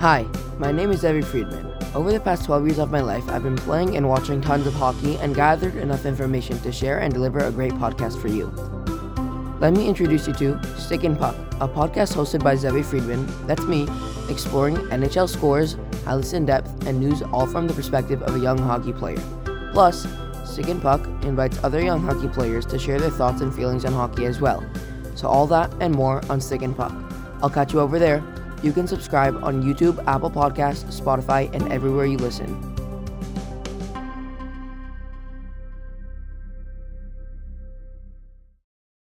Hi, my name is Zevi Friedman. Over the past 12 years of my life, I've been playing and watching tons of hockey and gathered enough information to share and deliver a great podcast for you. Let me introduce you to Stick N' Puck, a podcast hosted by Zevi Friedman, that's me, exploring NHL scores, highlights in depth, and news all from the perspective of a young hockey player. Plus, Stick N' Puck invites other young hockey players to share their thoughts and feelings on hockey as well. So, all that and more on Stick N' Puck. I'll catch you over there. You can subscribe on YouTube, Apple Podcasts, Spotify, and everywhere you listen.